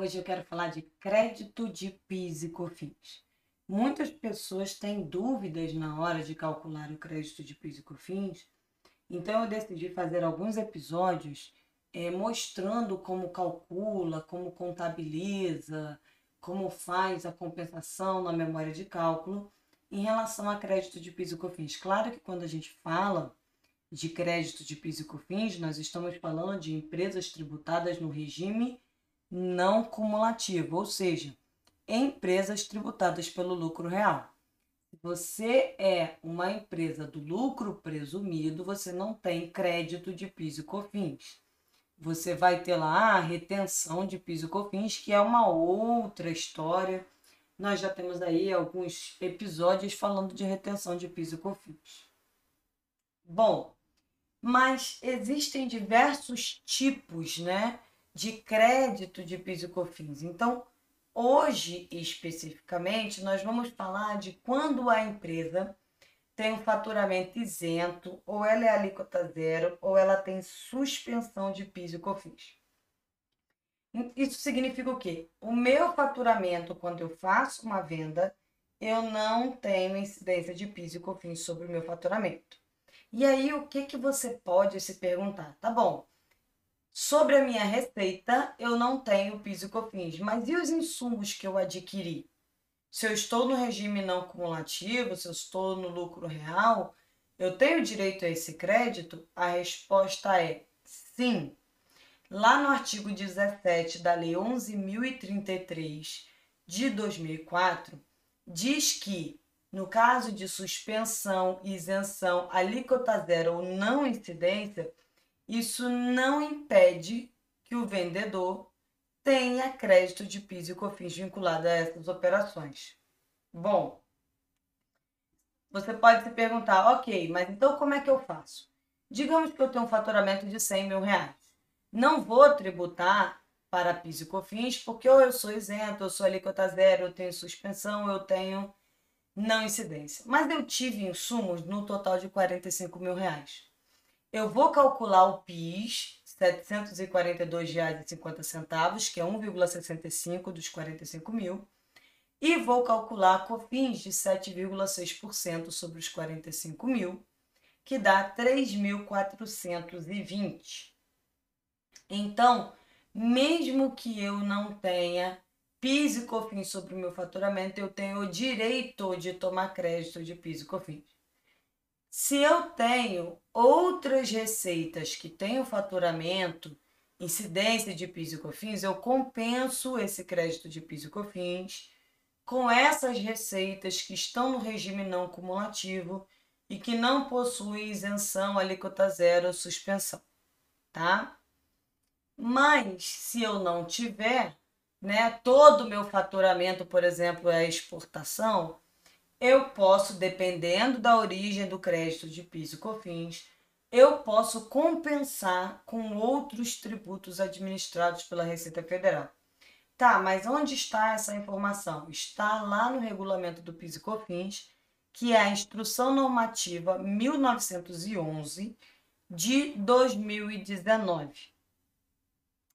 hoje eu quero falar de crédito de PIS e COFINS. Muitas pessoas têm dúvidas na hora de calcular o crédito de PIS e COFINS, então eu decidi fazer alguns episódios é, mostrando como calcula, como contabiliza, como faz a compensação na memória de cálculo em relação a crédito de PIS e COFINS. Claro que quando a gente fala de crédito de PIS e COFINS, nós estamos falando de empresas tributadas no regime não cumulativo, ou seja, empresas tributadas pelo lucro real. Se você é uma empresa do lucro presumido, você não tem crédito de PIS e COFINS. Você vai ter lá a retenção de PIS e COFINS, que é uma outra história. Nós já temos aí alguns episódios falando de retenção de PIS e COFINS. Bom, mas existem diversos tipos, né? De crédito de PIS e COFINS. Então, hoje especificamente, nós vamos falar de quando a empresa tem um faturamento isento, ou ela é alíquota zero, ou ela tem suspensão de PIS e COFINS. Isso significa o quê? O meu faturamento, quando eu faço uma venda, eu não tenho incidência de PIS e COFINS sobre o meu faturamento. E aí, o que, que você pode se perguntar? Tá bom, Sobre a minha receita, eu não tenho PIS e COFINS, mas e os insumos que eu adquiri? Se eu estou no regime não cumulativo, se eu estou no lucro real, eu tenho direito a esse crédito? A resposta é sim. Lá no artigo 17 da Lei 11.033 de 2004, diz que, no caso de suspensão, isenção, alíquota zero ou não incidência, isso não impede que o vendedor tenha crédito de PIS e COFINS vinculado a essas operações. Bom, você pode se perguntar, ok, mas então como é que eu faço? Digamos que eu tenho um faturamento de 100 mil reais. Não vou tributar para PIS e COFINS porque eu sou isento, eu sou alíquota zero, eu tenho suspensão, eu tenho não incidência. Mas eu tive insumos no total de 45 mil reais eu vou calcular o PIS, R$ 742,50, que é 1,65 dos 45 mil, e vou calcular a COFINS de 7,6% sobre os 45 mil, que dá 3.420. Então, mesmo que eu não tenha PIS e COFINS sobre o meu faturamento, eu tenho o direito de tomar crédito de PIS e COFINS. Se eu tenho outras receitas que o faturamento, incidência de PIS e COFINS, eu compenso esse crédito de PIS e COFINS com essas receitas que estão no regime não cumulativo e que não possuem isenção, alíquota zero ou suspensão, tá? Mas se eu não tiver, né, todo o meu faturamento, por exemplo, é exportação, eu posso, dependendo da origem do crédito de PIS e COFINS, eu posso compensar com outros tributos administrados pela Receita Federal. Tá, mas onde está essa informação? Está lá no regulamento do PIS e COFINS, que é a Instrução Normativa 1911 de 2019.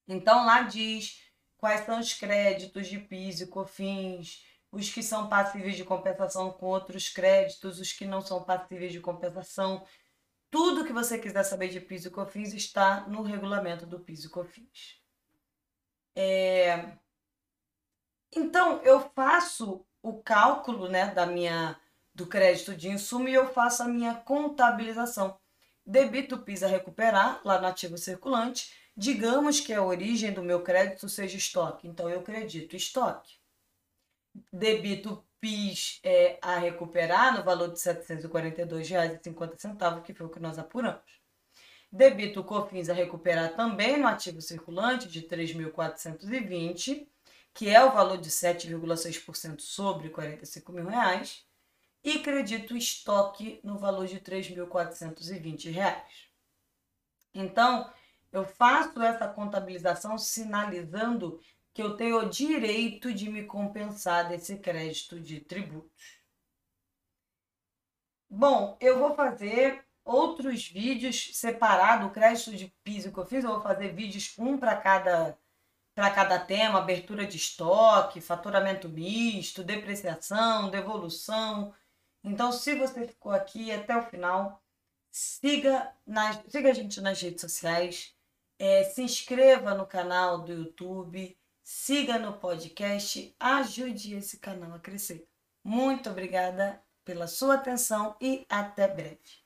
Então lá diz quais são os créditos de PIS e COFINS, os que são passíveis de compensação com outros créditos, os que não são passíveis de compensação. Tudo que você quiser saber de PIS e COFINS está no regulamento do PIS e COFINS. É... Então, eu faço o cálculo né, da minha, do crédito de insumo e eu faço a minha contabilização. Debito PIS a recuperar, lá no ativo circulante. Digamos que a origem do meu crédito seja estoque. Então, eu acredito estoque debito PIS é, a recuperar no valor de R$ 742,50, que foi o que nós apuramos. Debito COFINS a recuperar também no ativo circulante de 3.420, que é o valor de 7,6% sobre 45 mil reais, e credito estoque no valor de R$ 3.420. Então, eu faço essa contabilização sinalizando que eu tenho o direito de me compensar desse crédito de tributos. Bom, eu vou fazer outros vídeos separados, crédito de PIS e COFINS, eu vou fazer vídeos um para cada para cada tema, abertura de estoque, faturamento misto, depreciação, devolução. Então, se você ficou aqui até o final, siga, nas, siga a gente nas redes sociais, é, se inscreva no canal do YouTube, siga no podcast, ajude esse canal a crescer. Muito obrigada pela sua atenção e até breve.